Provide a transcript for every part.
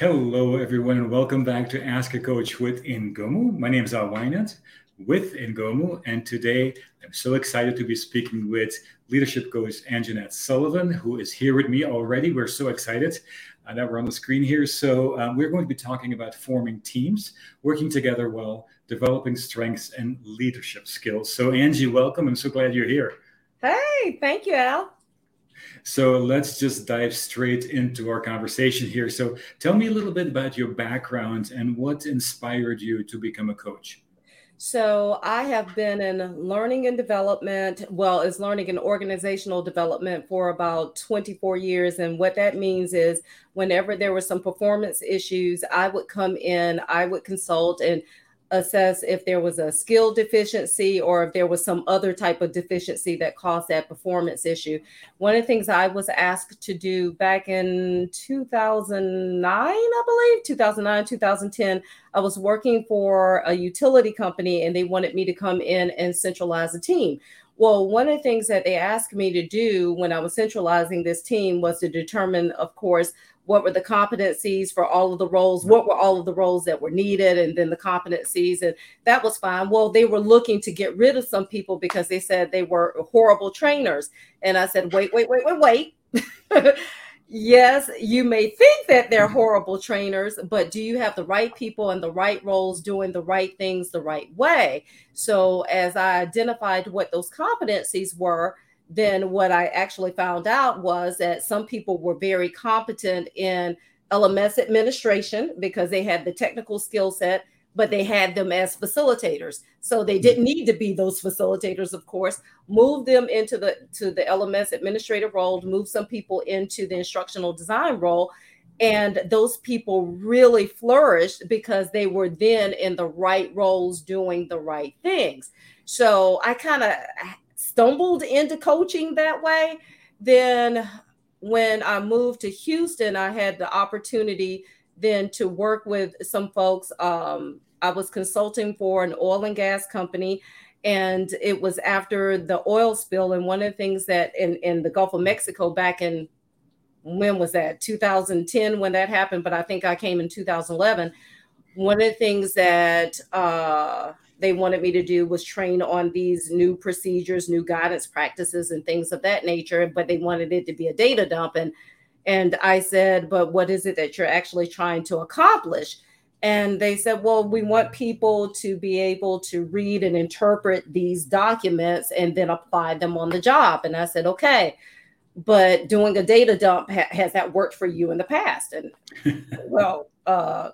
Hello, everyone, and welcome back to Ask a Coach with Ngomu. My name is Al Wynant with Ngomu, and today I'm so excited to be speaking with leadership coach Anjanette Sullivan, who is here with me already. We're so excited uh, that we're on the screen here. So, um, we're going to be talking about forming teams, working together well, developing strengths and leadership skills. So, Angie, welcome. I'm so glad you're here. Hey, thank you, Al. So let's just dive straight into our conversation here. So tell me a little bit about your background and what inspired you to become a coach. So I have been in learning and development, well, as learning and organizational development for about 24 years. And what that means is whenever there were some performance issues, I would come in, I would consult and assess if there was a skill deficiency or if there was some other type of deficiency that caused that performance issue. One of the things I was asked to do back in 2009, I believe, 2009, 2010, I was working for a utility company and they wanted me to come in and centralize a team. Well, one of the things that they asked me to do when I was centralizing this team was to determine, of course, what were the competencies for all of the roles what were all of the roles that were needed and then the competencies and that was fine. Well they were looking to get rid of some people because they said they were horrible trainers. And i said wait wait wait wait wait. Yes you may think that they're horrible trainers but do you have the right people and the right roles doing the right things the right way? So as i identified what those competencies were then what I actually found out was that some people were very competent in LMS administration because they had the technical skill set, but they had them as facilitators. So they hmm. didn't need to be those facilitators, of course. Move them into the to the LMS administrative role, move some people into the instructional design role. And those people really flourished because they were then in the right roles doing the right things. So I kind of stumbled into coaching that way. Then when I moved to Houston, I had the opportunity then to work with some folks. Um, I was consulting for an oil and gas company, and it was after the oil spill. And one of the things that in, in the Gulf of Mexico back in when was that 2010 when that happened, but I think I came in 2011. One of the things that uh, they wanted me to do was train on these new procedures, new guidance practices, and things of that nature. But they wanted it to be a data dump. And and I said, but what is it that you're actually trying to accomplish? And they said, well, we want people to be able to read and interpret these documents and then apply them on the job. And I said, okay, but doing a data dump, ha- has that worked for you in the past? And well, uh,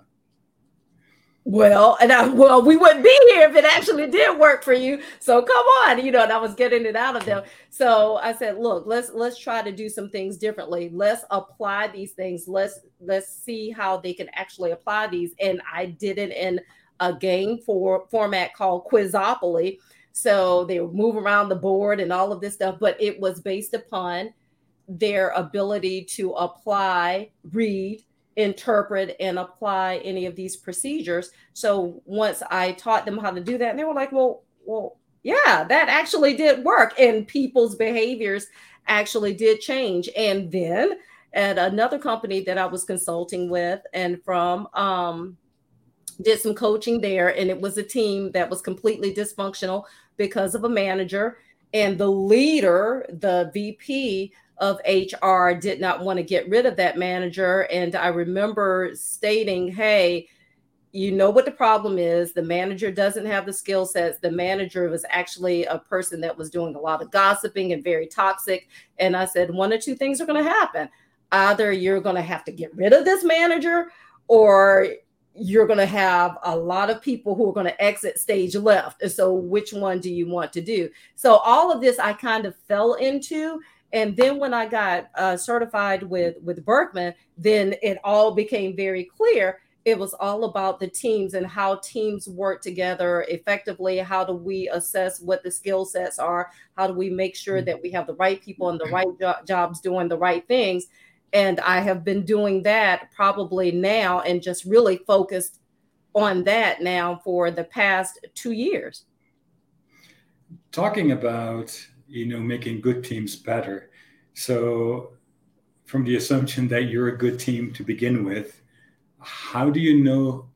well, and I, well, we wouldn't be here if it actually did work for you. So come on, you know, and I was getting it out of them. So I said, look, let's let's try to do some things differently. Let's apply these things. Let's let's see how they can actually apply these. And I did it in a game for format called Quizopoly. So they move around the board and all of this stuff, but it was based upon their ability to apply, read, interpret and apply any of these procedures. So once I taught them how to do that, and they were like, well, well, yeah, that actually did work. And people's behaviors actually did change. And then at another company that I was consulting with and from, um, did some coaching there, and it was a team that was completely dysfunctional because of a manager. And the leader, the VP, of HR did not want to get rid of that manager. And I remember stating, hey, you know what the problem is. The manager doesn't have the skill sets. The manager was actually a person that was doing a lot of gossiping and very toxic. And I said, one or two things are going to happen. Either you're going to have to get rid of this manager, or you're going to have a lot of people who are going to exit stage left. So, which one do you want to do? So, all of this I kind of fell into and then when I got uh, certified with with Birkman, then it all became very clear. It was all about the teams and how teams work together effectively. How do we assess what the skill sets are? How do we make sure that we have the right people and the right jo- jobs doing the right things? And I have been doing that probably now and just really focused on that now for the past two years. Talking about you know making good teams better. So from the assumption that you're a good team to begin with how do you know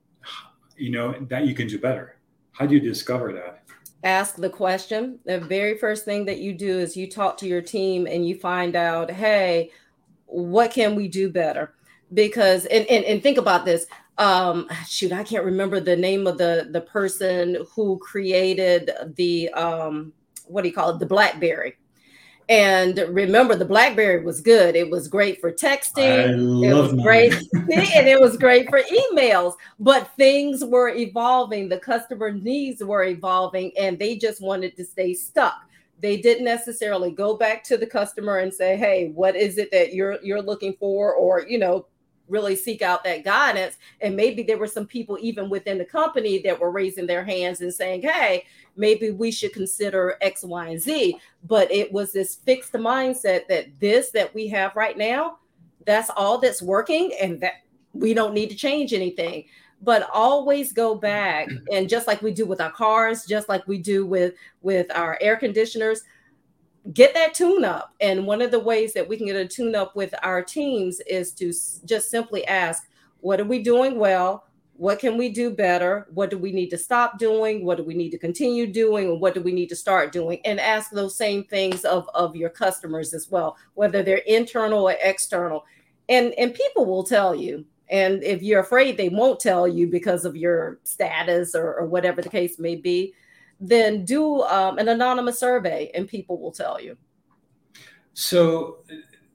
you know that you can do better? How do you discover that? Ask the question. The very first thing that you do is you talk to your team and you find out hey what can we do better? Because and, and, and think about this. Um shoot i can't remember the name of the the person who created the um what do you call it the blackberry and remember, the BlackBerry was good. It was great for texting. it was great, and it was great for emails. But things were evolving. The customer needs were evolving, and they just wanted to stay stuck. They didn't necessarily go back to the customer and say, "Hey, what is it that you're you're looking for?" Or you know, really seek out that guidance. And maybe there were some people even within the company that were raising their hands and saying, hey, maybe we should consider X, Y, and Z. But it was this fixed mindset that this that we have right now, that's all that's working and that we don't need to change anything but always go back and just like we do with our cars just like we do with with our air conditioners get that tune up. And one of the ways that we can get a tune up with our teams is to just simply ask, what are we doing well? What can we do better? What do we need to stop doing? What do we need to continue doing? And what do we need to start doing? And ask those same things of, of your customers as well, whether they're internal or external. And, and people will tell you. And if you're afraid they won't tell you because of your status or, or whatever the case may be, then do um, an anonymous survey and people will tell you. So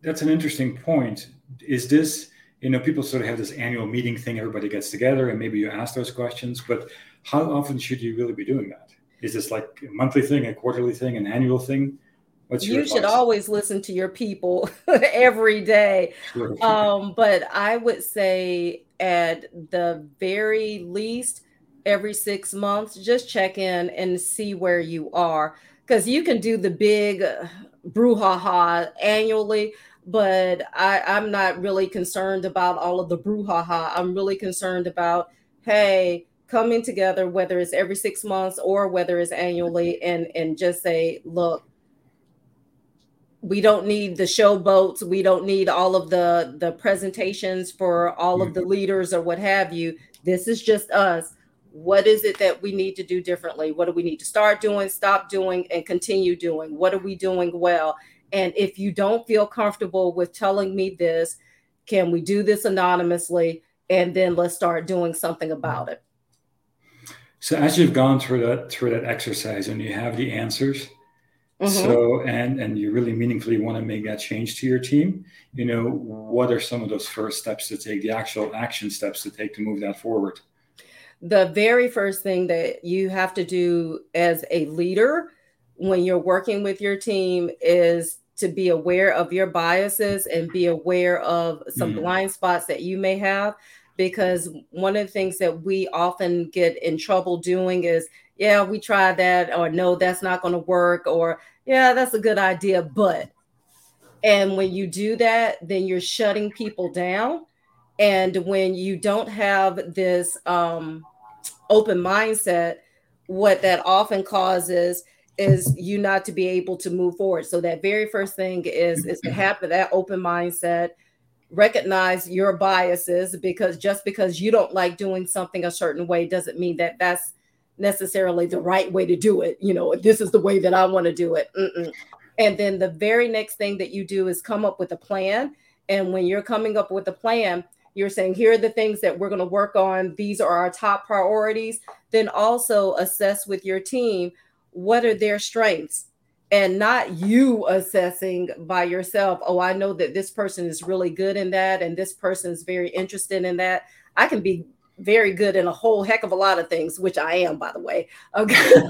that's an interesting point. Is this, you know, people sort of have this annual meeting thing, everybody gets together and maybe you ask those questions, but how often should you really be doing that? Is this like a monthly thing, a quarterly thing, an annual thing? What's you should always listen to your people every day. Sure. Um, but I would say at the very least, every six months, just check in and see where you are. Because you can do the big uh, brouhaha annually, but I, I'm not really concerned about all of the brouhaha. I'm really concerned about, hey, coming together, whether it's every six months or whether it's annually, and and just say, look, we don't need the showboats we don't need all of the the presentations for all of the leaders or what have you this is just us what is it that we need to do differently? What do we need to start doing, stop doing, and continue doing? What are we doing well? And if you don't feel comfortable with telling me this, can we do this anonymously? And then let's start doing something about it. So as you've gone through that through that exercise and you have the answers, mm-hmm. so and and you really meaningfully want to make that change to your team, you know, what are some of those first steps to take, the actual action steps to take to move that forward? The very first thing that you have to do as a leader when you're working with your team is to be aware of your biases and be aware of some mm. blind spots that you may have because one of the things that we often get in trouble doing is yeah we tried that or no that's not going to work or yeah that's a good idea but and when you do that then you're shutting people down and when you don't have this um, open mindset, what that often causes is you not to be able to move forward. So that very first thing is is to have that open mindset, recognize your biases because just because you don't like doing something a certain way doesn't mean that that's necessarily the right way to do it. You know, this is the way that I want to do it. Mm-mm. And then the very next thing that you do is come up with a plan. And when you're coming up with a plan, you're saying here are the things that we're going to work on these are our top priorities then also assess with your team what are their strengths? And not you assessing by yourself oh i know that this person is really good in that and this person is very interested in that. I can be very good in a whole heck of a lot of things which i am by the way okay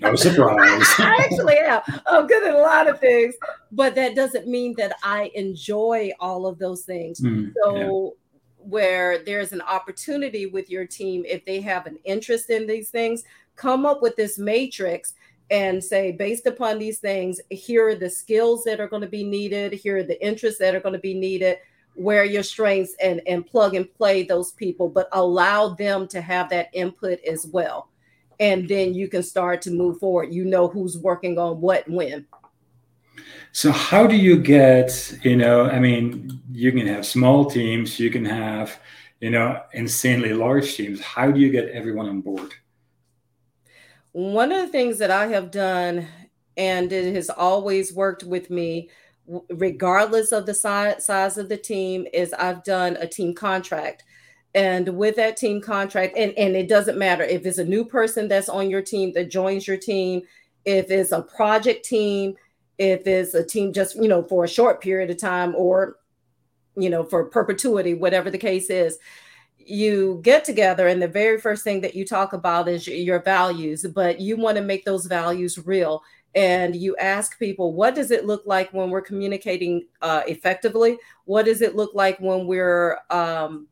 no surprise. I actually am. I'm good at a lot of things, but that doesn't mean that I enjoy all of those things. Mm, so, yeah. where there's an opportunity with your team, if they have an interest in these things, come up with this matrix and say, based upon these things, here are the skills that are going to be needed, here are the interests that are going to be needed where your strengths and and plug and play those people but allow them to have that input as well and then you can start to move forward. You know who's working on what when. So how do you get, you know, I mean, you can have small teams, you can have, you know, insanely large teams. How do you get everyone on board? One of the things that I have done, and it has always worked with me, regardless of the size, size of the team, is I've done a team contract. And with that team contract, and, and it doesn't matter if it's a new person that's on your team that joins your team, if it's a project team, if it's a team just, you know, for a short period of time or, you know, for perpetuity, whatever the case is, you get together and the very first thing that you talk about is your values, but you want to make those values real. And you ask people, what does it look like when we're communicating uh, effectively? What does it look like when we're um,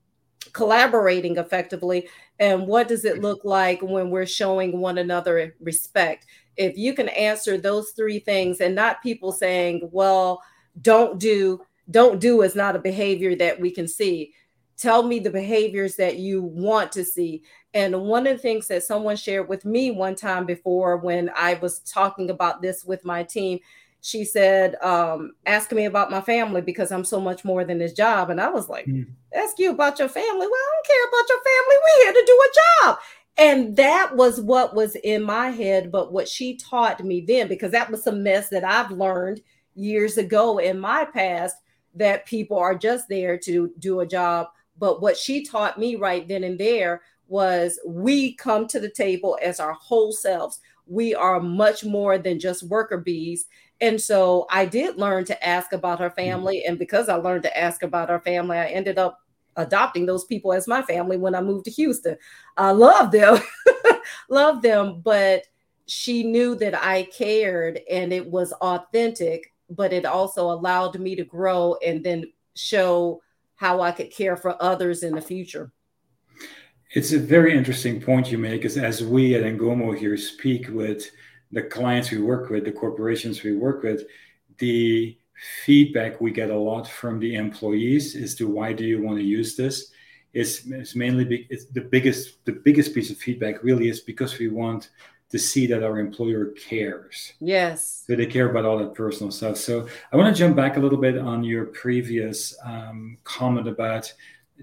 collaborating effectively? And what does it look like when we're showing one another respect? if you can answer those three things and not people saying, well, don't do, don't do is not a behavior that we can see. Tell me the behaviors that you want to see. And one of the things that someone shared with me one time before when I was talking about this with my team, she said, um, ask me about my family because I'm so much more than this job. And I was like, mm. ask you about your family. Well, I don't care about your family. We're here to do a job and that was what was in my head but what she taught me then because that was some mess that i've learned years ago in my past that people are just there to do a job but what she taught me right then and there was we come to the table as our whole selves we are much more than just worker bees and so i did learn to ask about her mm-hmm. family and because i learned to ask about her family i ended up adopting those people as my family when I moved to Houston. I love them, love them, but she knew that I cared and it was authentic, but it also allowed me to grow and then show how I could care for others in the future. It's a very interesting point you make, is as we at Ngomu here speak with the clients we work with, the corporations we work with, the feedback we get a lot from the employees as to why do you want to use this is, is mainly be, it's the biggest the biggest piece of feedback really is because we want to see that our employer cares. Yes. So they care about all that personal stuff. So i want to jump back a little bit on your previous um, comment about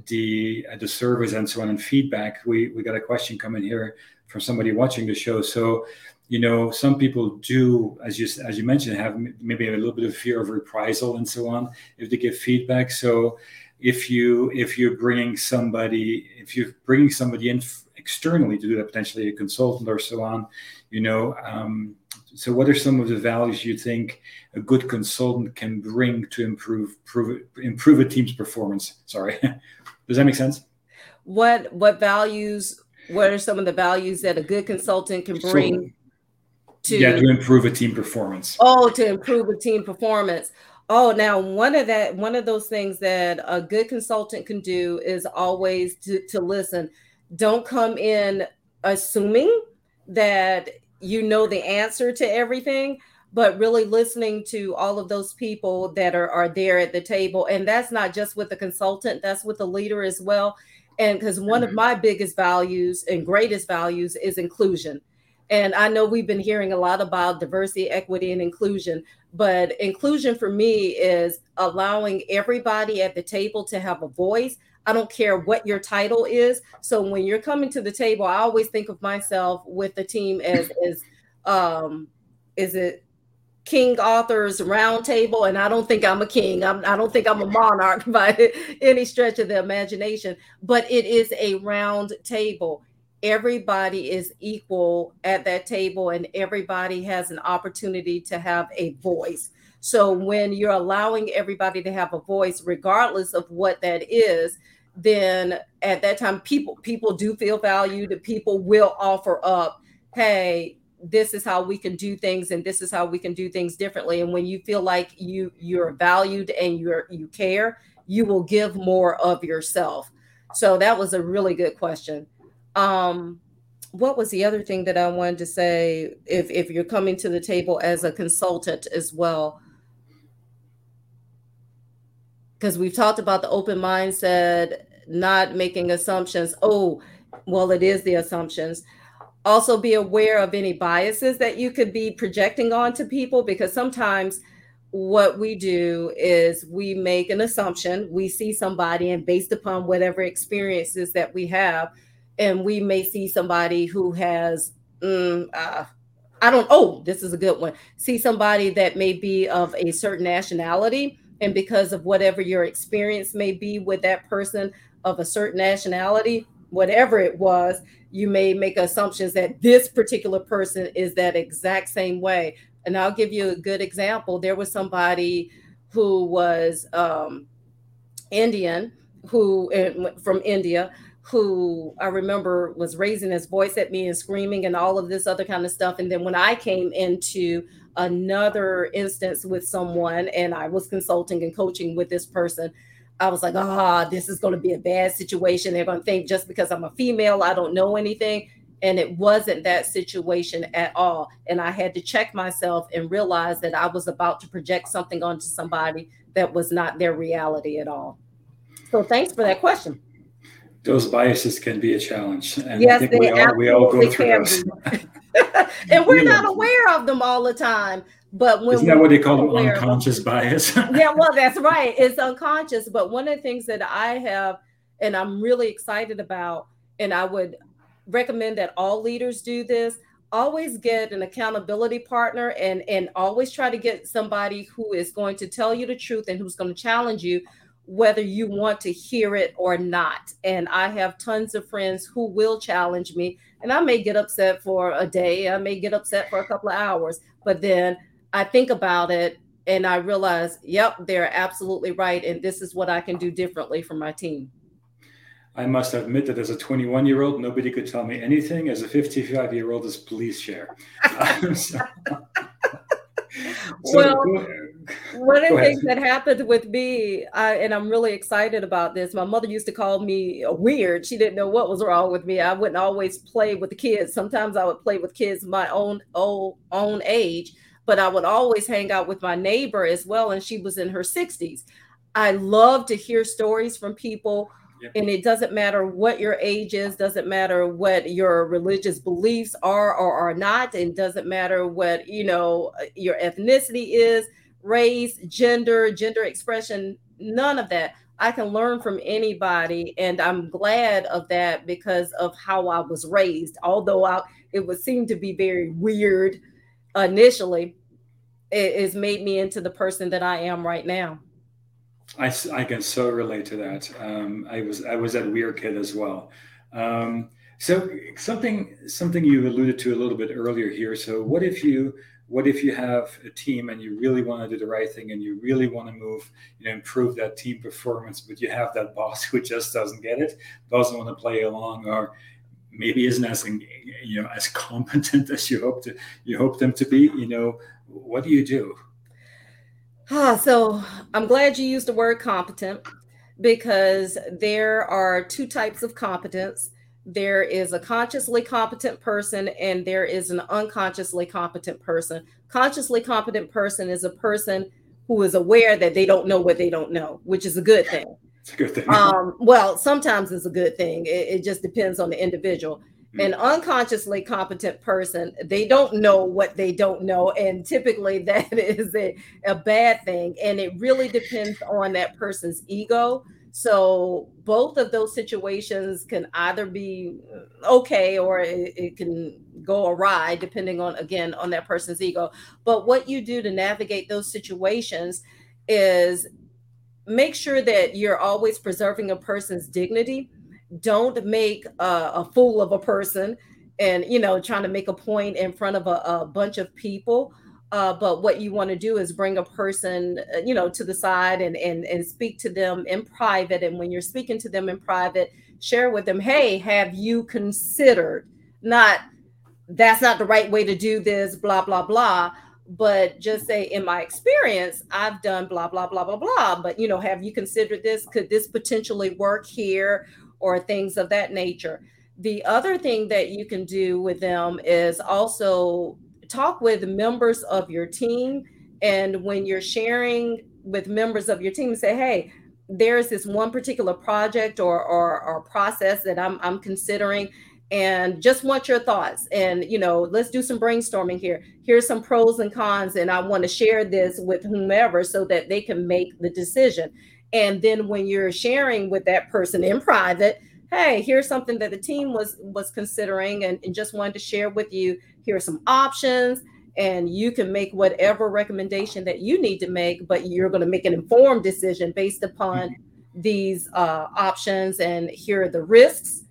the uh, the service and so on and feedback we we got a question coming here from somebody watching the show. So you know some people do as you as you mentioned have maybe a little bit of fear of reprisal and so on if they give feedback. So if you if you're bringing somebody if you're bringing somebody in externally to do that potentially a consultant or so on you know um, so what are some of the values you think a good consultant can bring to improve improve, improve a team's performance? Sorry. Does that make sense? What what values what are some of the values that a good consultant can bring so, to yeah to improve a team performance. Oh to improve a team performance. Oh now one of that one of those things that a good consultant can do is always to, to listen. Don't come in assuming that you know the answer to everything but really listening to all of those people that are, are there at the table and that's not just with the consultant that's with the leader as well and because one mm-hmm. of my biggest values and greatest values is inclusion and I know we've been hearing a lot about diversity, equity, and inclusion, but inclusion for me is allowing everybody at the table to have a voice. I don't care what your title is. So when you're coming to the table, I always think of myself with the team as as um is it King Arthur's round table, and I don't think I'm a king. I'm, I don't think I'm a monarch by any stretch of the imagination, but it is a round table everybody is equal at that table and everybody has an opportunity to have a voice. So when you're allowing everybody to have a voice, regardless of what that is, then at that time people people do feel valued. People will offer up, hey, this is how we can do things and this is how we can do things differently. And when you feel like you you're valued and you're you care, you will give more of yourself. So that was a really good question. Um, what was the other thing that I wanted to say? If if you're coming to the table as a consultant as well, because we've talked about the open mindset, not making assumptions. Oh, well, it is the assumptions. Also, be aware of any biases that you could be projecting onto people because sometimes what we do is we make an assumption. We see somebody, and based upon whatever experiences that we have, and we may see somebody who has, mm, uh, I don't, oh, this is a good one. See somebody that may be of a certain nationality, and because of whatever your experience may be with that person of a certain nationality, whatever it was, you may make assumptions that this particular person is that exact same way and I'll give you a good example. There was somebody who was um, Indian, who from India, who I remember was raising his voice at me and screaming and all of this other kind of stuff. And then when I came into another instance with someone and I was consulting and coaching with this person, I was like, ah, this is going to be a bad situation. They're going to think just because I'm a female, I don't know anything. And it wasn't that situation at all. And i had to check myself and realize that i was about to project something onto somebody that was not their reality at all. So thanks for that question. Those biases can be a challenge and yes, they we, all, we all go through those and we're not aware of them all the time but when isn't that what they call them. Unconscious bias? Yeah well that's right. It's unconscious. But one of the things that i have and i'm really excited about and i would recommend that all leaders do this always get an accountability partner and and always try to get somebody who is going to tell you the truth and who's going to challenge you whether you want to hear it or not. And i have tons of friends who will challenge me and i may get upset for a day i may get upset for a couple of hours but then i think about it and i realize yep they're absolutely right and this is what i can do differently for my team I must admit that as a 21 year old, nobody could tell me anything. As a 55 year old, is police share. so, well, one of the things that happened with me, I, and I'm really excited about this. My mother used to call me weird. She didn't know what was wrong with me. I wouldn't always play with the kids. Sometimes I would play with kids my own old, own age, but I would always hang out with my neighbor as well. And she was in her 60s. I love to hear stories from people and it doesn't matter what your age is, doesn't matter what your religious beliefs are or are not, and doesn't matter what you know your ethnicity is, race, gender, gender expression, none of that. I can learn from anybody, and I'm glad of that because of how I was raised. Although I, it would seem to be very weird initially, it has made me into the person that I am right now. I, I can so relate to that. Um, I was I was that weird kid as well. Um, so something something you alluded to a little bit earlier here. So what if you what if you have a team and you really want to do the right thing and you really want to move you know improve that team performance, but you have that boss who just doesn't get it, doesn't want to play along, or maybe isn't as you know as competent as you hope to you hope them to be. You know what do you do? Ah, so I'm glad you used the word competent because there are two types of competence. There is a consciously competent person and there is an unconsciously competent person. Consciously competent person is a person who is aware that they don't know what they don't know, which is a good thing. It's a good thing. Um, well, sometimes it's a good thing. It, it just depends on the individual an unconsciously competent person they don't know what they don't know and typically that is a, a bad thing and it really depends on that person's ego so both of those situations can either be uh, okay or it, it, can go awry depending on again on that person's ego. But what you do to navigate those situations is make sure that you're always preserving a person's dignity. Don't make a, a fool of a person and you know trying to make a point in front of a, a bunch of people uh, but what you want to do is bring a person uh, you know to the side and, and and speak to them in private. And when you're speaking to them in private share with them hey have you considered not that's not the right way to do this blah blah blah but just say in my experience i've done blah blah blah blah blah but you know have you considered this? Could this potentially work here or things of that nature. The other thing that you can do with them is also talk with members of your team. And when you're sharing with members of your team, say, hey, there's this one particular project or, or, or process that I'm, I'm considering and just want your thoughts and you know let's do some brainstorming here here's some pros and cons and i want to share this with whomever so that they can make the decision and then when you're sharing with that person in private hey here's something that the team was was considering and, and just wanted to share with you here are some options and you can make whatever recommendation that you need to make but you're going to make an informed decision based upon mm-hmm. these uh, options and here are the risks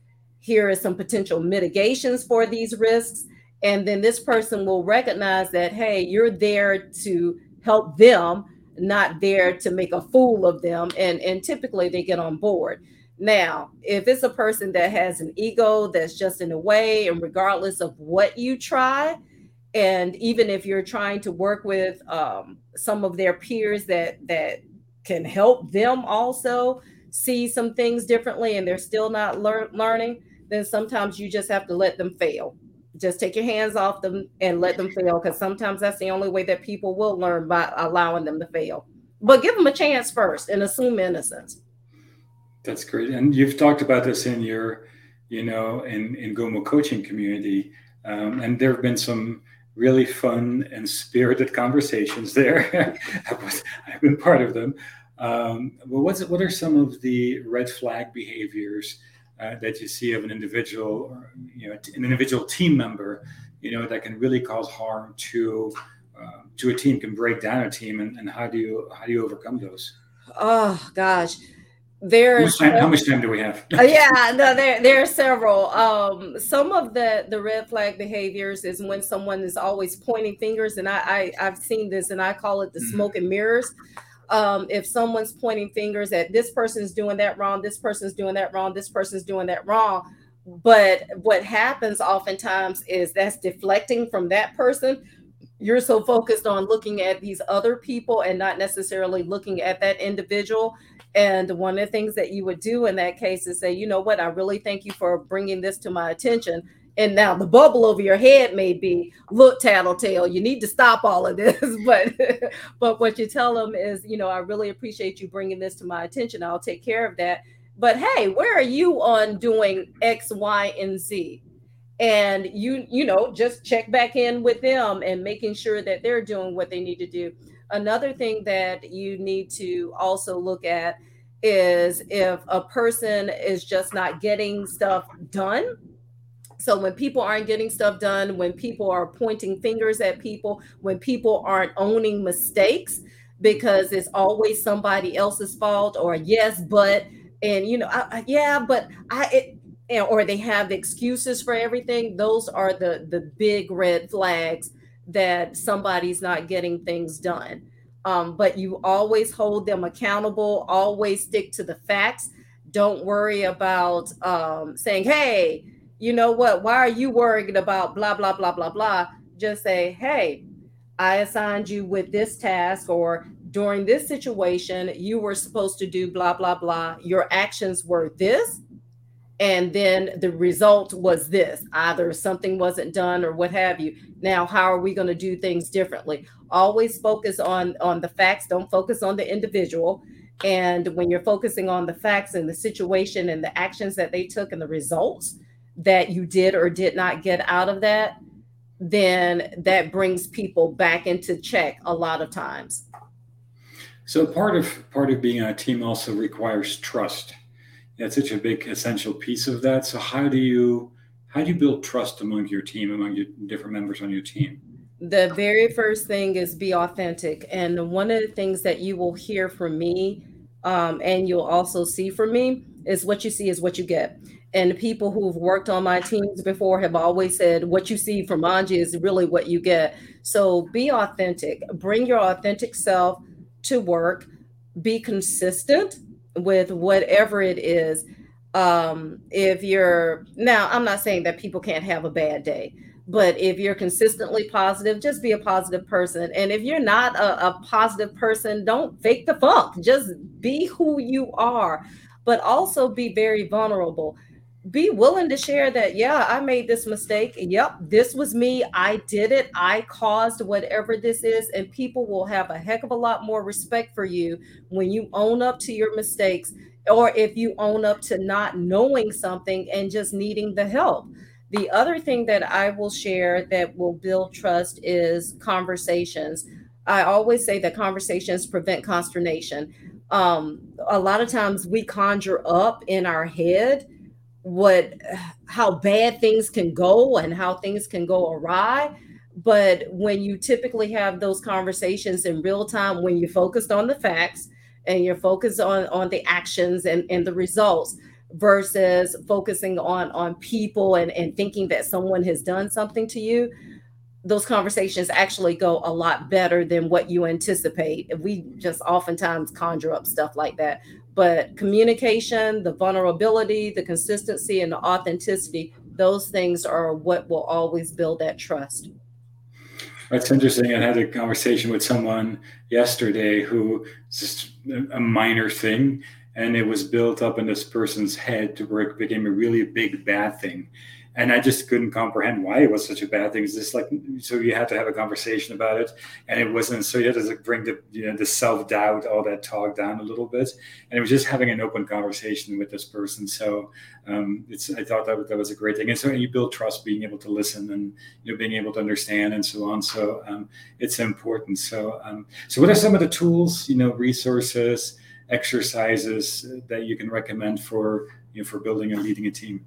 here are some potential mitigations for these risks. And then this person will recognize that, hey, you're there to help them, not there to make a fool of them. And, and typically they get on board. Now, if it's a person that has an ego that's just in a way, and regardless of what you try, and even if you're trying to work with um, some of their peers that that can help them also see some things differently, and they're still not lear- learning, then sometimes you just have to let them fail. Just take your hands off them and let them fail because sometimes that's the only way that people will learn by allowing them to fail. But give them a chance first and assume innocence. That's great. And you've talked about this in your, you know, in, in Ngomu coaching community. Um, and there have been some really fun and spirited conversations there. I've been part of them. Um, well, what's what are some of the red flag behaviors uh, that you see of an individual or you know an individual team member you know that can really cause harm to uh, to a team can break down a team and, and how do you how do you overcome those oh gosh there's how much, time, how much time do we have uh, yeah no there there are several um some of the the red flag behaviors is when someone is always pointing fingers and i, I i've seen this and i call it the mm-hmm. smoke and mirrors um, if someone's pointing fingers at this person's doing that wrong, this person's doing that wrong, this person's doing that wrong. But what happens oftentimes is that's deflecting from that person. You're so focused on looking at these other people and not necessarily looking at that individual. And one of the things that you would do in that case is say, you know what, I really thank you for bringing this to my attention. And now the bubble over your head may be look tattletale you need to stop all of this. But but what you tell them is you know i really appreciate you bringing this to my attention. I'll take care of that. But hey where are you on doing x y and z? And you you know just check back in with them and making sure that they're doing what they need to do another thing that you need to also look at is if a person is just not getting stuff done so when people aren't getting stuff done, when people are pointing fingers at people, when people aren't owning mistakes because it's always somebody else's fault or yes, but and you know, I, I, yeah, but I it, or they have excuses for everything. Those are the the big red flags that somebody's not getting things done. Um, but you always hold them accountable. Always stick to the facts. Don't worry about um, saying, "Hey." you know what? Why are you worried about blah, blah, blah, blah, blah? Just say, hey, I assigned you with this task, or during this situation, you were supposed to do blah, blah, blah. Your actions were this. And then the result was this either something wasn't done or what have you. Now, how are we going to do things differently? Always focus on, on the facts, don't focus on the individual. And when you're focusing on the facts and the situation and the actions that they took and the results, that you did or did not get out of that, then that brings people back into check a lot of times. So part of part of being on a team also requires trust. That's such a big essential piece of that. So how do you how do you build trust among your team, among your different members on your team? The very first thing is be authentic. And one of the things that you will hear from me um, and you'll also see from me is what you see is what you get and people who've worked on my teams before have always said what you see from Angie is really what you get. So be authentic, bring your authentic self to work, be consistent with whatever it is. Um, if you're now, I'm not saying that people can't have a bad day, but if you're consistently positive, just be a positive person. And if you're not a, a positive person, don't fake the funk, just be who you are, but also be very vulnerable be willing to share that yeah i made this mistake yep this was me i did it i caused whatever this is and people will have a heck of a lot more respect for you when you own up to your mistakes or if you own up to not knowing something and just needing the help. The other thing that I will share that will build trust is conversations. I always say that conversations prevent consternation. Um, a lot of times we conjure up in our head what how bad things can go and how things can go awry. But when you typically have those conversations in real time when you're focused on the facts and you're focused on on the actions and and the results versus focusing on on people and and thinking that someone has done something to you those conversations actually go a lot better than what you anticipate. We just oftentimes conjure up stuff like that but communication the vulnerability the consistency and the authenticity those things are what will always build that trust it's interesting. I had a conversation with someone yesterday who just a minor thing, and it was built up in this person's head to where it became a really big bad thing and I just couldn't comprehend why it was such a bad thing. It's just like so you had to have a conversation about it, and it wasn't so you had to bring the you know the self doubt, all that talk down a little bit, and it was just having an open conversation with this person. So um, it's I thought that that was a great thing, and so you build trust, being able to listen and you know being able to understand and so on. So um, it's important. So um, so what are some of the tools, you know, resources, exercises that you can recommend for you know for building and leading a team?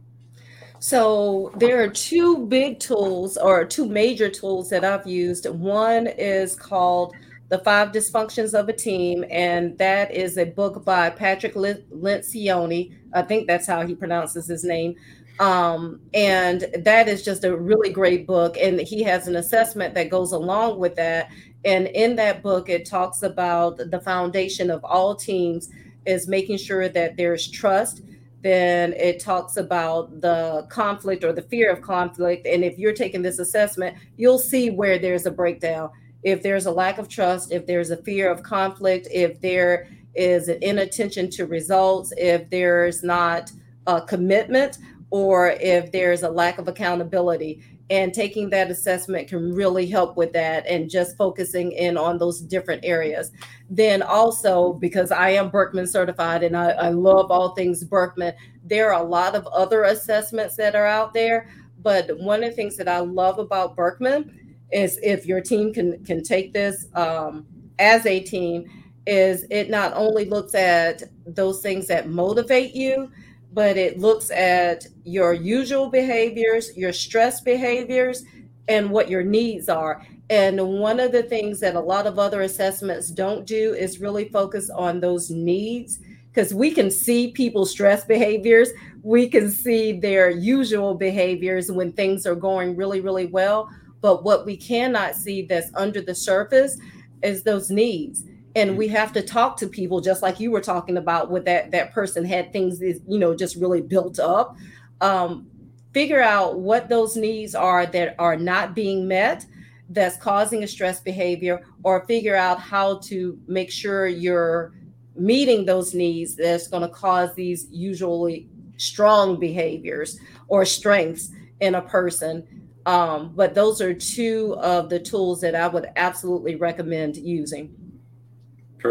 So there are two big tools or two major tools that I've used. One is called The Five Dysfunctions of a Team, and that is a book by Patrick Lencioni. I think that's how he pronounces his name. Um, and that is just a really great book. And he has an assessment that goes along with that. And in that book, it talks about the foundation of all teams is making sure that there's trust then it talks about the conflict or the fear of conflict. And if you're taking this assessment, you'll see where there's a breakdown. If there's a lack of trust, if there's a fear of conflict, if there is an inattention to results, if there's not a commitment, or if there's a lack of accountability and taking that assessment can really help with that and just focusing in on those different areas. Then also because i am Birkman certified and I, I, love all things Birkman there are a lot of other assessments that are out there but one of the things that i love about Birkman is if your team can can take this um, as a team is it not only looks at those things that motivate you but it looks at your usual behaviors, your stress behaviors, and what your needs are. And one of the things that a lot of other assessments don't do is really focus on those needs because we can see people's stress behaviors. We can see their usual behaviors when things are going really, really well. But what we cannot see that's under the surface is those needs and mm-hmm. we have to talk to people just like you were talking about with that that person had things you know just really built up. Um, figure out what those needs are that are not being met that's causing a stress behavior or figure out how to make sure you're meeting those needs that's going to cause these usually strong behaviors or strengths in a person. Um, but those are two of the tools that i would absolutely recommend using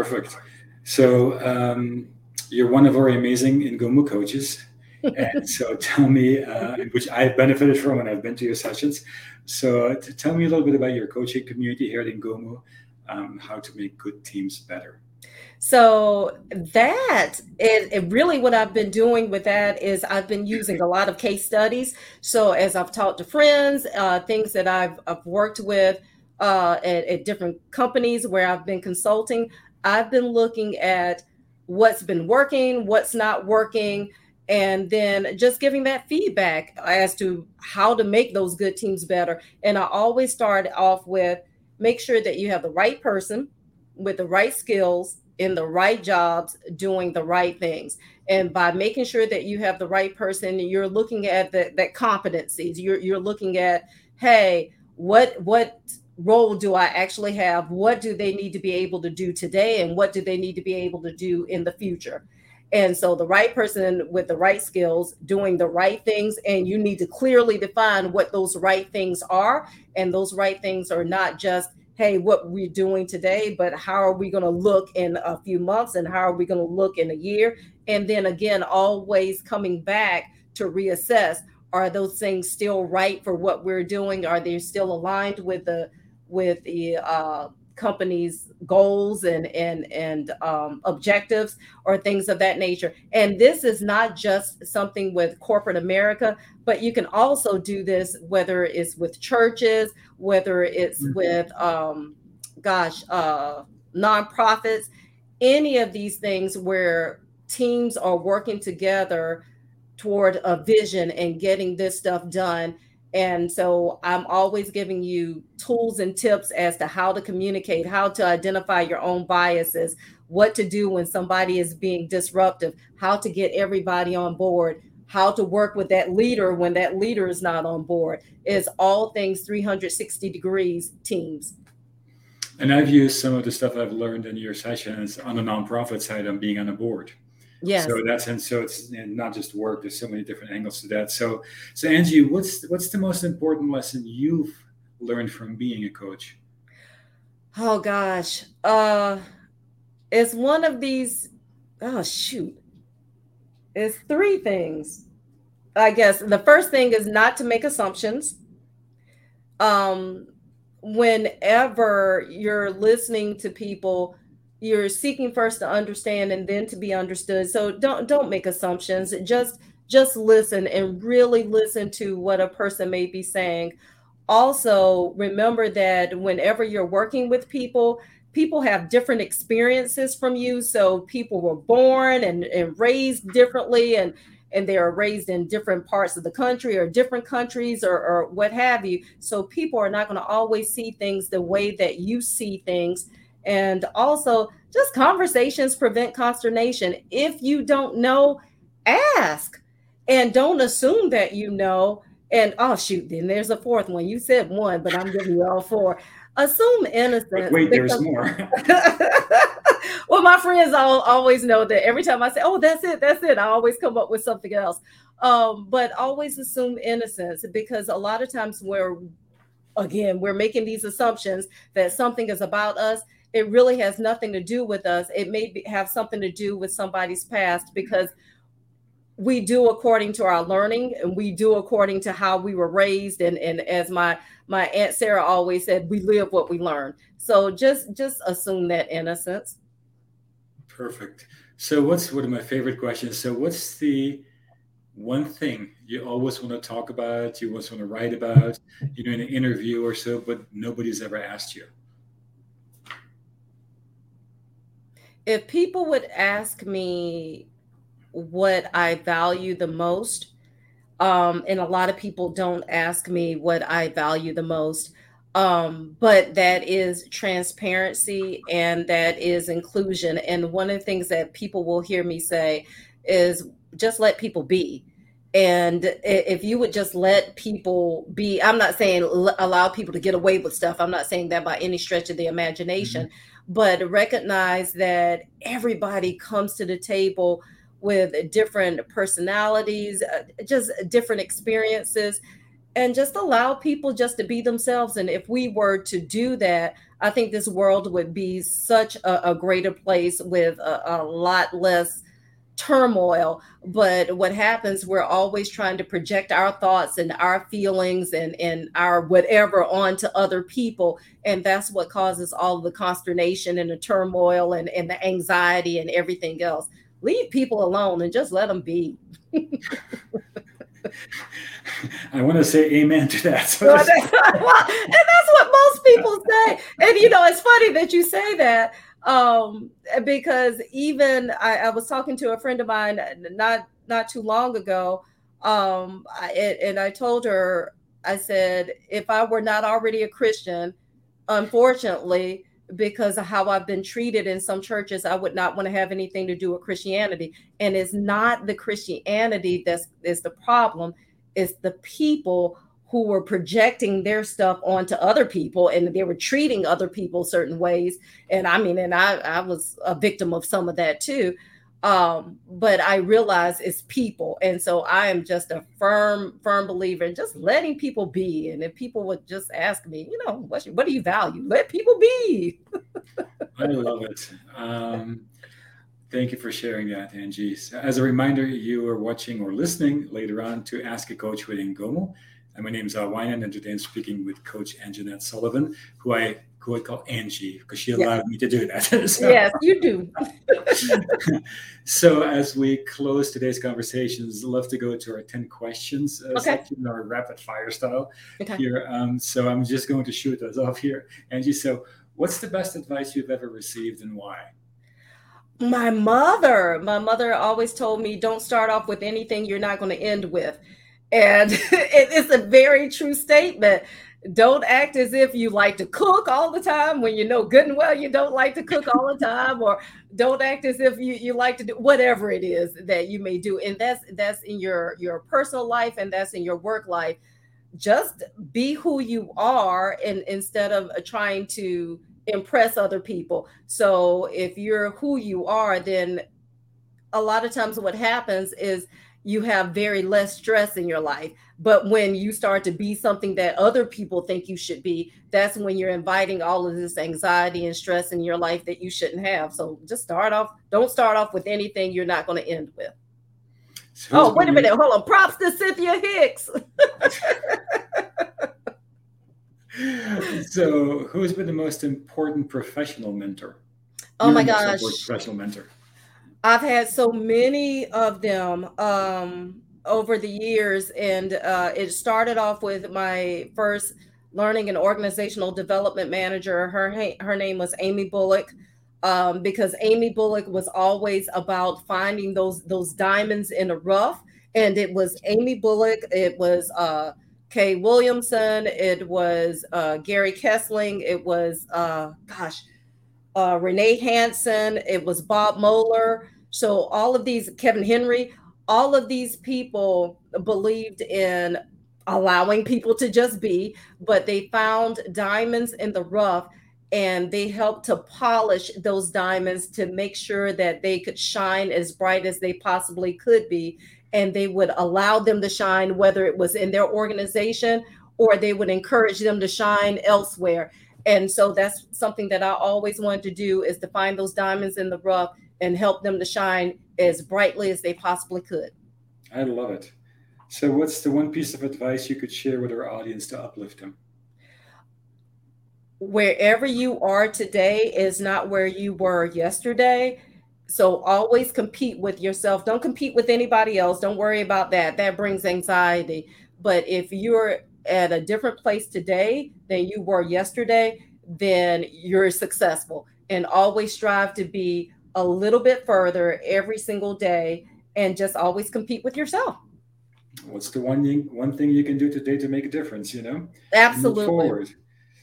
Perfect. So um, you're one of our amazing Ngomu coaches. and so tell me, uh, which I've benefited from when I've been to your sessions. So uh, to tell me a little bit about your coaching community here at Ngomu, um, how to make good teams better. So that it, it, really what I've been doing with that is I've been using a lot of case studies. So as I've talked to friends, uh, things that I've, I've worked with uh, at, at different companies where I've been consulting, I've been looking at what's been working, what's not working, and then just giving that feedback as to how to make those good teams better. And I always start off with make sure that you have the right person with the right skills in the right jobs doing the right things and by making sure that you have the right person you're looking at the, that competencies you're, you're looking at hey what what role do I actually have? What do they need to be able to do today? And what do they need to be able to do in the future? And so the right person with the right skills doing the right things, and you need to clearly define what those right things are. And those right things are not just hey, what we're doing today, but how are we going to look in a few months and how are we going to look in a year? And then again, always coming back to reassess are those things still right for what we're doing? Are they still aligned with the with the uh, company's goals and and and um, objectives or things of that nature? And this is not just something with corporate America, but you can also do this whether it's with churches, whether it's mm-hmm. with um, gosh uh, nonprofits, any of these things where teams are working together toward a vision and getting this stuff done. And so I'm always giving you tools and tips as to how to communicate, how to identify your own biases, what to do when somebody is being disruptive, how to get everybody on board, how to work with that leader when that leader is not on board. Is all things 360 degrees teams. And I've used some of the stuff I've learned in your sessions on the nonprofit side on being on a board. Yes. So that's and so it's not just work. There's so many different angles to that. So, so Angie, what's what's the most important lesson you've learned from being a coach? Oh gosh, uh, it's one of these. Oh shoot, it's three things. I guess the first thing is not to make assumptions. Um, whenever you're listening to people you're seeking first to understand and then to be understood. So don't don't make assumptions. Just just listen and really listen to what a person may be saying. Also remember that whenever you're working with people people have different experiences from you. So people were born and, and raised differently and and they are raised in different parts of the country or different countries or, or what have you. So people are not going to always see things the way that you see things and also, just conversations prevent consternation. If you don't know, ask and don't assume that you know. And oh, shoot, then there's a fourth one. You said one, but I'm giving you all four. Assume innocence. Wait, because, there's more. well, my friends all, always know that every time I say, oh, that's it, that's it, I always come up with something else. Um, but always assume innocence because a lot of times we're, again, we're making these assumptions that something is about us it really has nothing to do with us. It may be, have something to do with somebody's past because we do according to our learning and we do according to how we were raised. And and as my my aunt sarah always said we live what we learn. So just just assume that innocence. Perfect. So what's one of my favorite questions? So what's the one thing you always want to talk about you always want to write about you know in an interview or so but nobody's ever asked you if people would ask me what I value the most, um, and a lot of people don't ask me what I value the most, um, but that is transparency and that is inclusion. And one of the things that people will hear me say is just let people be. And if you would just let people be, I'm not saying allow people to get away with stuff. I'm not saying that by any stretch of the imagination. Mm-hmm but recognize that everybody comes to the table with different personalities, uh, just different experiences, and just allow people just to be themselves. And if we were to do that, I think this world would be such a, a greater place with a, a lot less turmoil but what happens we're always trying to project our thoughts and our feelings and and our whatever onto other people and that's what causes all the consternation and the turmoil and, and the anxiety and everything else leave people alone and just let them be I want to say amen to that. So well, and that's what most people say. And you know, it's funny that you say that um, because even I, I, was talking to a friend of mine not not too long ago, um, I, and I told her, I said, if I were not already a Christian, unfortunately, because of how I've been treated in some churches, I would not want to have anything to do with Christianity. And it's not the Christianity that's is the problem; it's the people who were projecting their stuff onto other people and they were treating other people certain ways and i mean and i i was a victim of some of that too Um, but I realize it's people. And so I am just a firm, firm believer in just letting people be. And if people would just ask me, you know, what, what do you value? Let people be. I love it. Um, thank you for sharing that, Angie. As a reminder, you are watching or listening later on to Ask a Coach with Ngomu. And my name is Wynan, and today I'm speaking with Coach Anjanette Sullivan, who I who I call Angie because she allowed yes. me to do that. so, yes, you do. so as we close today's conversations, I'd love to go to our 10 questions uh, okay. section, our rapid fire style okay. here. Um, so I'm just going to shoot those off here. Angie, so what's the best advice you've ever received and why? My mother, my mother always told me, don't start off with anything you're not going to end with. And it's a very true statement. Don't act as if you like to cook all the time when you know good and well you don't like to cook all the time or don't act as if you, you like to do whatever it is that you may do. And that's that's in your your personal life and that's in your work life. Just be who you are and instead of trying to impress other people. So if you're who you are then a lot of times what happens is you have very less stress in your life. But when you start to be something that other people think you should be, that's when you're inviting all of this anxiety and stress in your life that you shouldn't have. So just start off, don't start off with anything you're not going to end with. So oh, wait a minute. Hold on. Props to Cynthia Hicks. so, who's been the most important professional mentor? Oh my gosh. Professional mentor. I've had so many of them um, over the years, and uh, it started off with my first learning and organizational development manager. Her her name was Amy Bullock, um, because Amy Bullock was always about finding those those diamonds in the rough, and it was Amy Bullock. It was uh, Kay Williamson. It was uh, Gary Kessling. It was uh, gosh, uh, Renee Hansen. It was Bob Moeller. So all of these, Kevin Henry, all of these people believed in allowing people to just be, but they found diamonds in the rough and they helped to polish those diamonds to make sure that they could shine as bright as they possibly could be. And they would allow them to shine, whether it was in their organization or they would encourage them to shine elsewhere. And so that's something that I always wanted to do is to find those diamonds in the rough and help them to shine as brightly as they possibly could. I love it. So, what's the one piece of advice you could share with our audience to uplift them? Wherever you are today is not where you were yesterday. So, always compete with yourself. Don't compete with anybody else. Don't worry about that. That brings anxiety. But if you're at a different place today than you were yesterday, then you're successful. And always strive to be a little bit further every single day and just always compete with yourself. What's the one thing, one thing you can do today to make a difference, you know? Absolutely.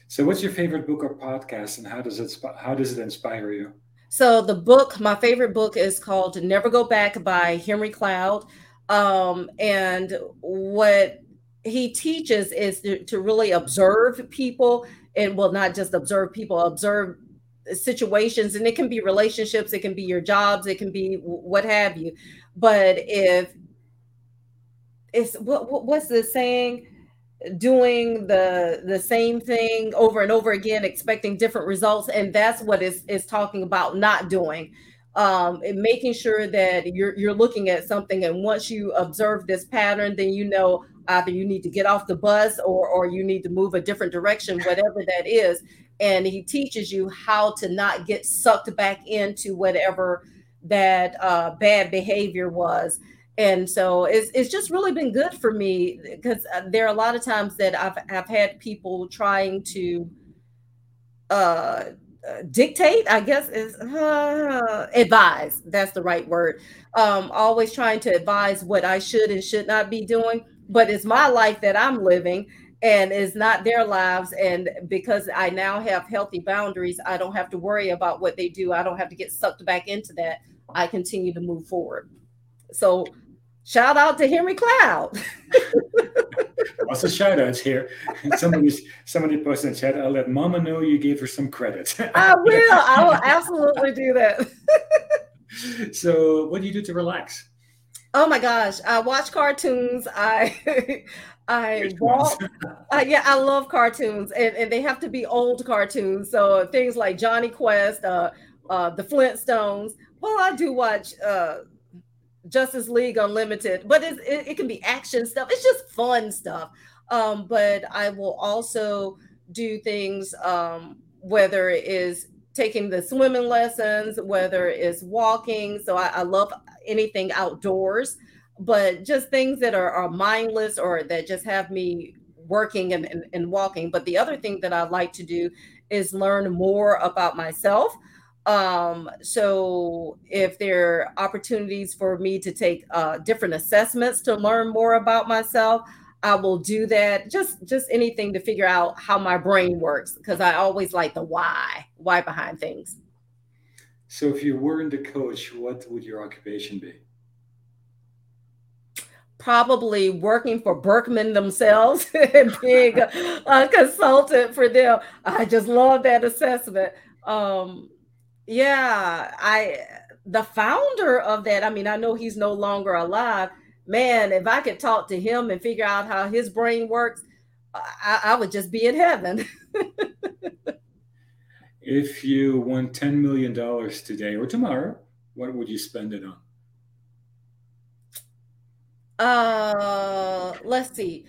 So what's your favorite book or podcast and how does it how does it inspire you? So the book, my favorite book is called Never Go Back by Henry Cloud. Um, and what he teaches is to, to really observe people and well, not just observe people, observe situations and it can be relationships it can be your jobs it can be what have you. But if it's what what's the saying? Doing the the same thing over and over again expecting different results and that's what is is talking about not doing. Um and making sure that you're you're looking at something and once you observe this pattern then you know either you need to get off the bus or or you need to move a different direction whatever that is and he teaches you how to not get sucked back into whatever that uh, bad behavior was. And so it's, it's just really been good for me because uh, there are a lot of times that I've, I've had people trying to uh, dictate i guess is uh, advise that's the right word. Um, always trying to advise what i should and should not be doing but it's my life that i'm living and it's not their lives. And because I now have healthy boundaries, I don't have to worry about what they do. I don't have to get sucked back into that. I continue to move forward. So shout out to Henry Cloud. Lots of shout outs here. Somebody somebody posted in chat, I'll let mama know you gave her some credit. I will. I will absolutely do that. so, what do you do to relax? Oh my gosh, I watch cartoons. I I uh, yeah, I love cartoons, and, and they have to be old cartoons. So things like Jonny Quest, uh, uh, the Flintstones. Well, I do watch uh, Justice League Unlimited, but it, it can be action stuff. It's just fun stuff. Um, but I will also do things, um, whether it is taking the swimming lessons, whether it's walking. So I, I love anything outdoors, but just things that are, are mindless or that just have me working and, and, and walking. But the other thing that I like to do is learn more about myself. Um, so if there are opportunities for me to take uh, different assessments to learn more about myself, I will do that. Just just anything to figure out how my brain works because I always like the why, why behind things. So if you weren't a coach, what would your occupation be? Probably working for Birkman themselves and being a, consultant for them. I just love that assessment. Um, yeah, I the founder of that. I mean, I know he's no longer alive, man, if I could talk to him and figure out how his brain works, I, I would just be in heaven. if you won $10 million today or tomorrow, what would you spend it on? Uh, let's see.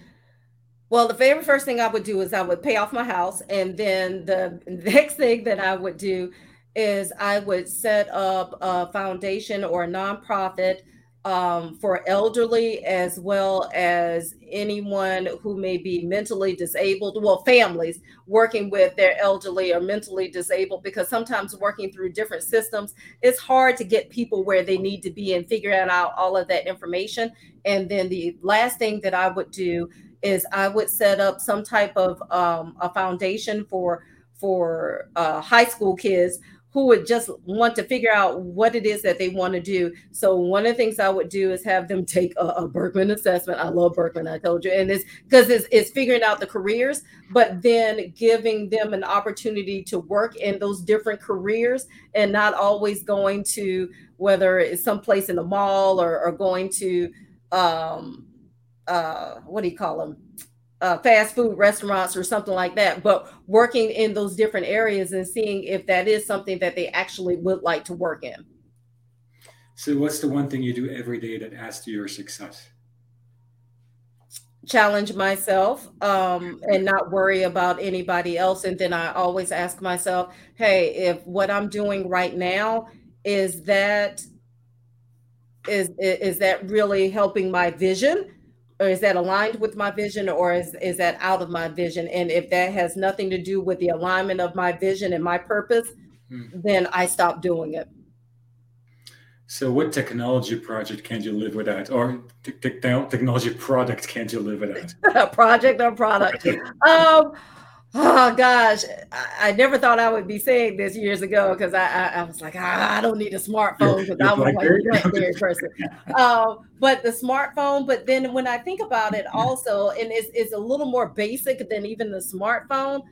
Well, the very first thing I would do is I would pay off my house, and then the next thing that I would do is I would set up a foundation or a nonprofit um, for elderly as well as anyone who may be mentally disabled, well, families working with their elderly or mentally disabled, because sometimes working through different systems, it's hard to get people where they need to be and figuring out all of that information. And then the last thing that I would do is I would set up some type of um, a foundation for for uh, high school kids who would just want to figure out what it is that they want to do. So one of the things I would do is have them take a, a Birkman assessment. I love Birkman, I told you, and it's because it's, it's figuring out the careers, but then giving them an opportunity to work in those different careers and not always going to whether it's someplace in the mall or, or going to um uh what do you call them uh, fast food restaurants or something like that, but working in those different areas and seeing if that is something that they actually would like to work in. So, what's the one thing you do every day that adds to your success? Challenge myself um, and not worry about anybody else. And then I always ask myself, hey, if what I'm doing right now is that is is that really helping my vision or is that aligned with my vision or is, is that out of my vision? And if that has nothing to do with the alignment of my vision and my purpose hmm. then i stop doing it. So what technology project can't you live without or t- t- technology product can't you live without? Project or product? Um Oh gosh, I, I, never thought I would be saying this years ago because I, I, I, was like, ah, I don't need a smartphone because I was like a BlackBerry person. Um, but the smartphone, but then when I think about it, also, and it's, it's a little more basic than even the smartphone.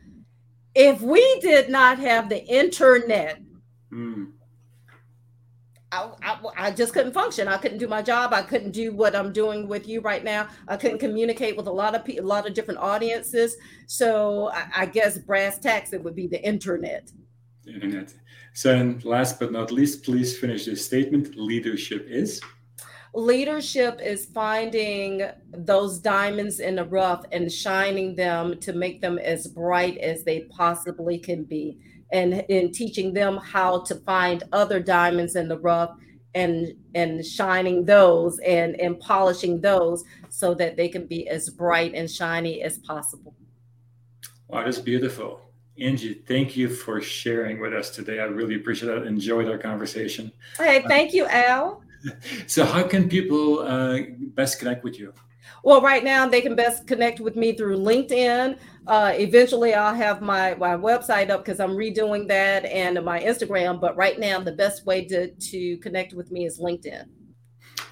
If we did not have the internet, mm. I, I, I, just couldn't function. I couldn't do my job. I couldn't do what I'm doing with you right now. I couldn't communicate with a lot of people, a lot of different audiences. So I, I guess brass tacks, it would be the internet. internet. So, and last but not least, please finish this statement. Leadership is? Leadership is finding those diamonds in the rough and shining them to make them as bright as they possibly can be and in teaching them how to find other diamonds in the rough and and shining those and and polishing those so that they can be as bright and shiny as possible. Wow that's beautiful. Angie thank you for sharing with us today. I really appreciate it. Enjoyed our conversation. Hey thank you al. So how can people uh, best connect with you well, right now they can best connect with me through LinkedIn. Uh, eventually, I'll have my, my website up because I'm redoing that and my Instagram. But right now, the best way to, to connect with me is LinkedIn.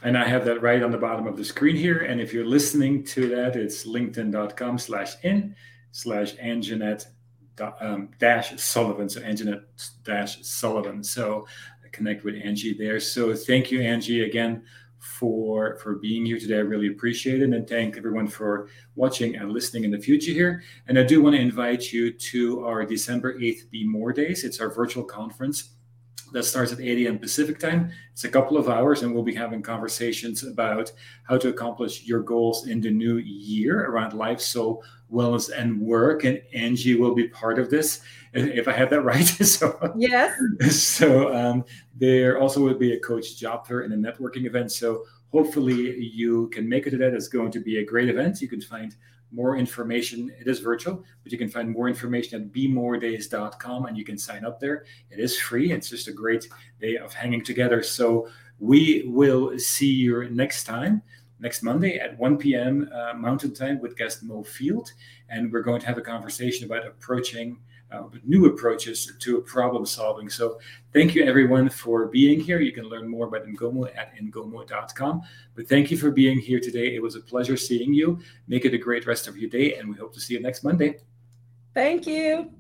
And I have that right on the bottom of the screen here. And if you're listening to that, it's linkedin.com slash in slash Anjanette um, dash Sullivan. So Anjanette dash Sullivan. So connect with Angie there. So thank you, Angie, again for for being here today. I really appreciate it, and thank everyone for watching and listening in the future here. And I do want to invite you to our December eighth Be More Days. It's our virtual conference that starts at 8 a.m. Pacific time. It's a couple of hours, and we'll be having conversations about how to accomplish your goals in the new year around life, soul, wellness, and work. And Angie will be part of this, if I have that right. so yes. So um, there also will be a coach job fair and a networking event. So hopefully you can make it to that. It's going to be a great event. You can find more information. It is virtual, but you can find more information at bemoredays.com and you can sign up there. It is free. It's just a great day of hanging together. So we will see you next time, next Monday at 1 p.m. Uh, Mountain Time with guest Mo Field. And we're going to have a conversation about approaching uh, new approaches to problem solving. So thank you everyone for being here. You can learn more about Ngomu at ngomu.com. But thank you for being here today. It was a pleasure seeing you. Make it a great rest of your day, and we hope to see you next Monday. Thank you.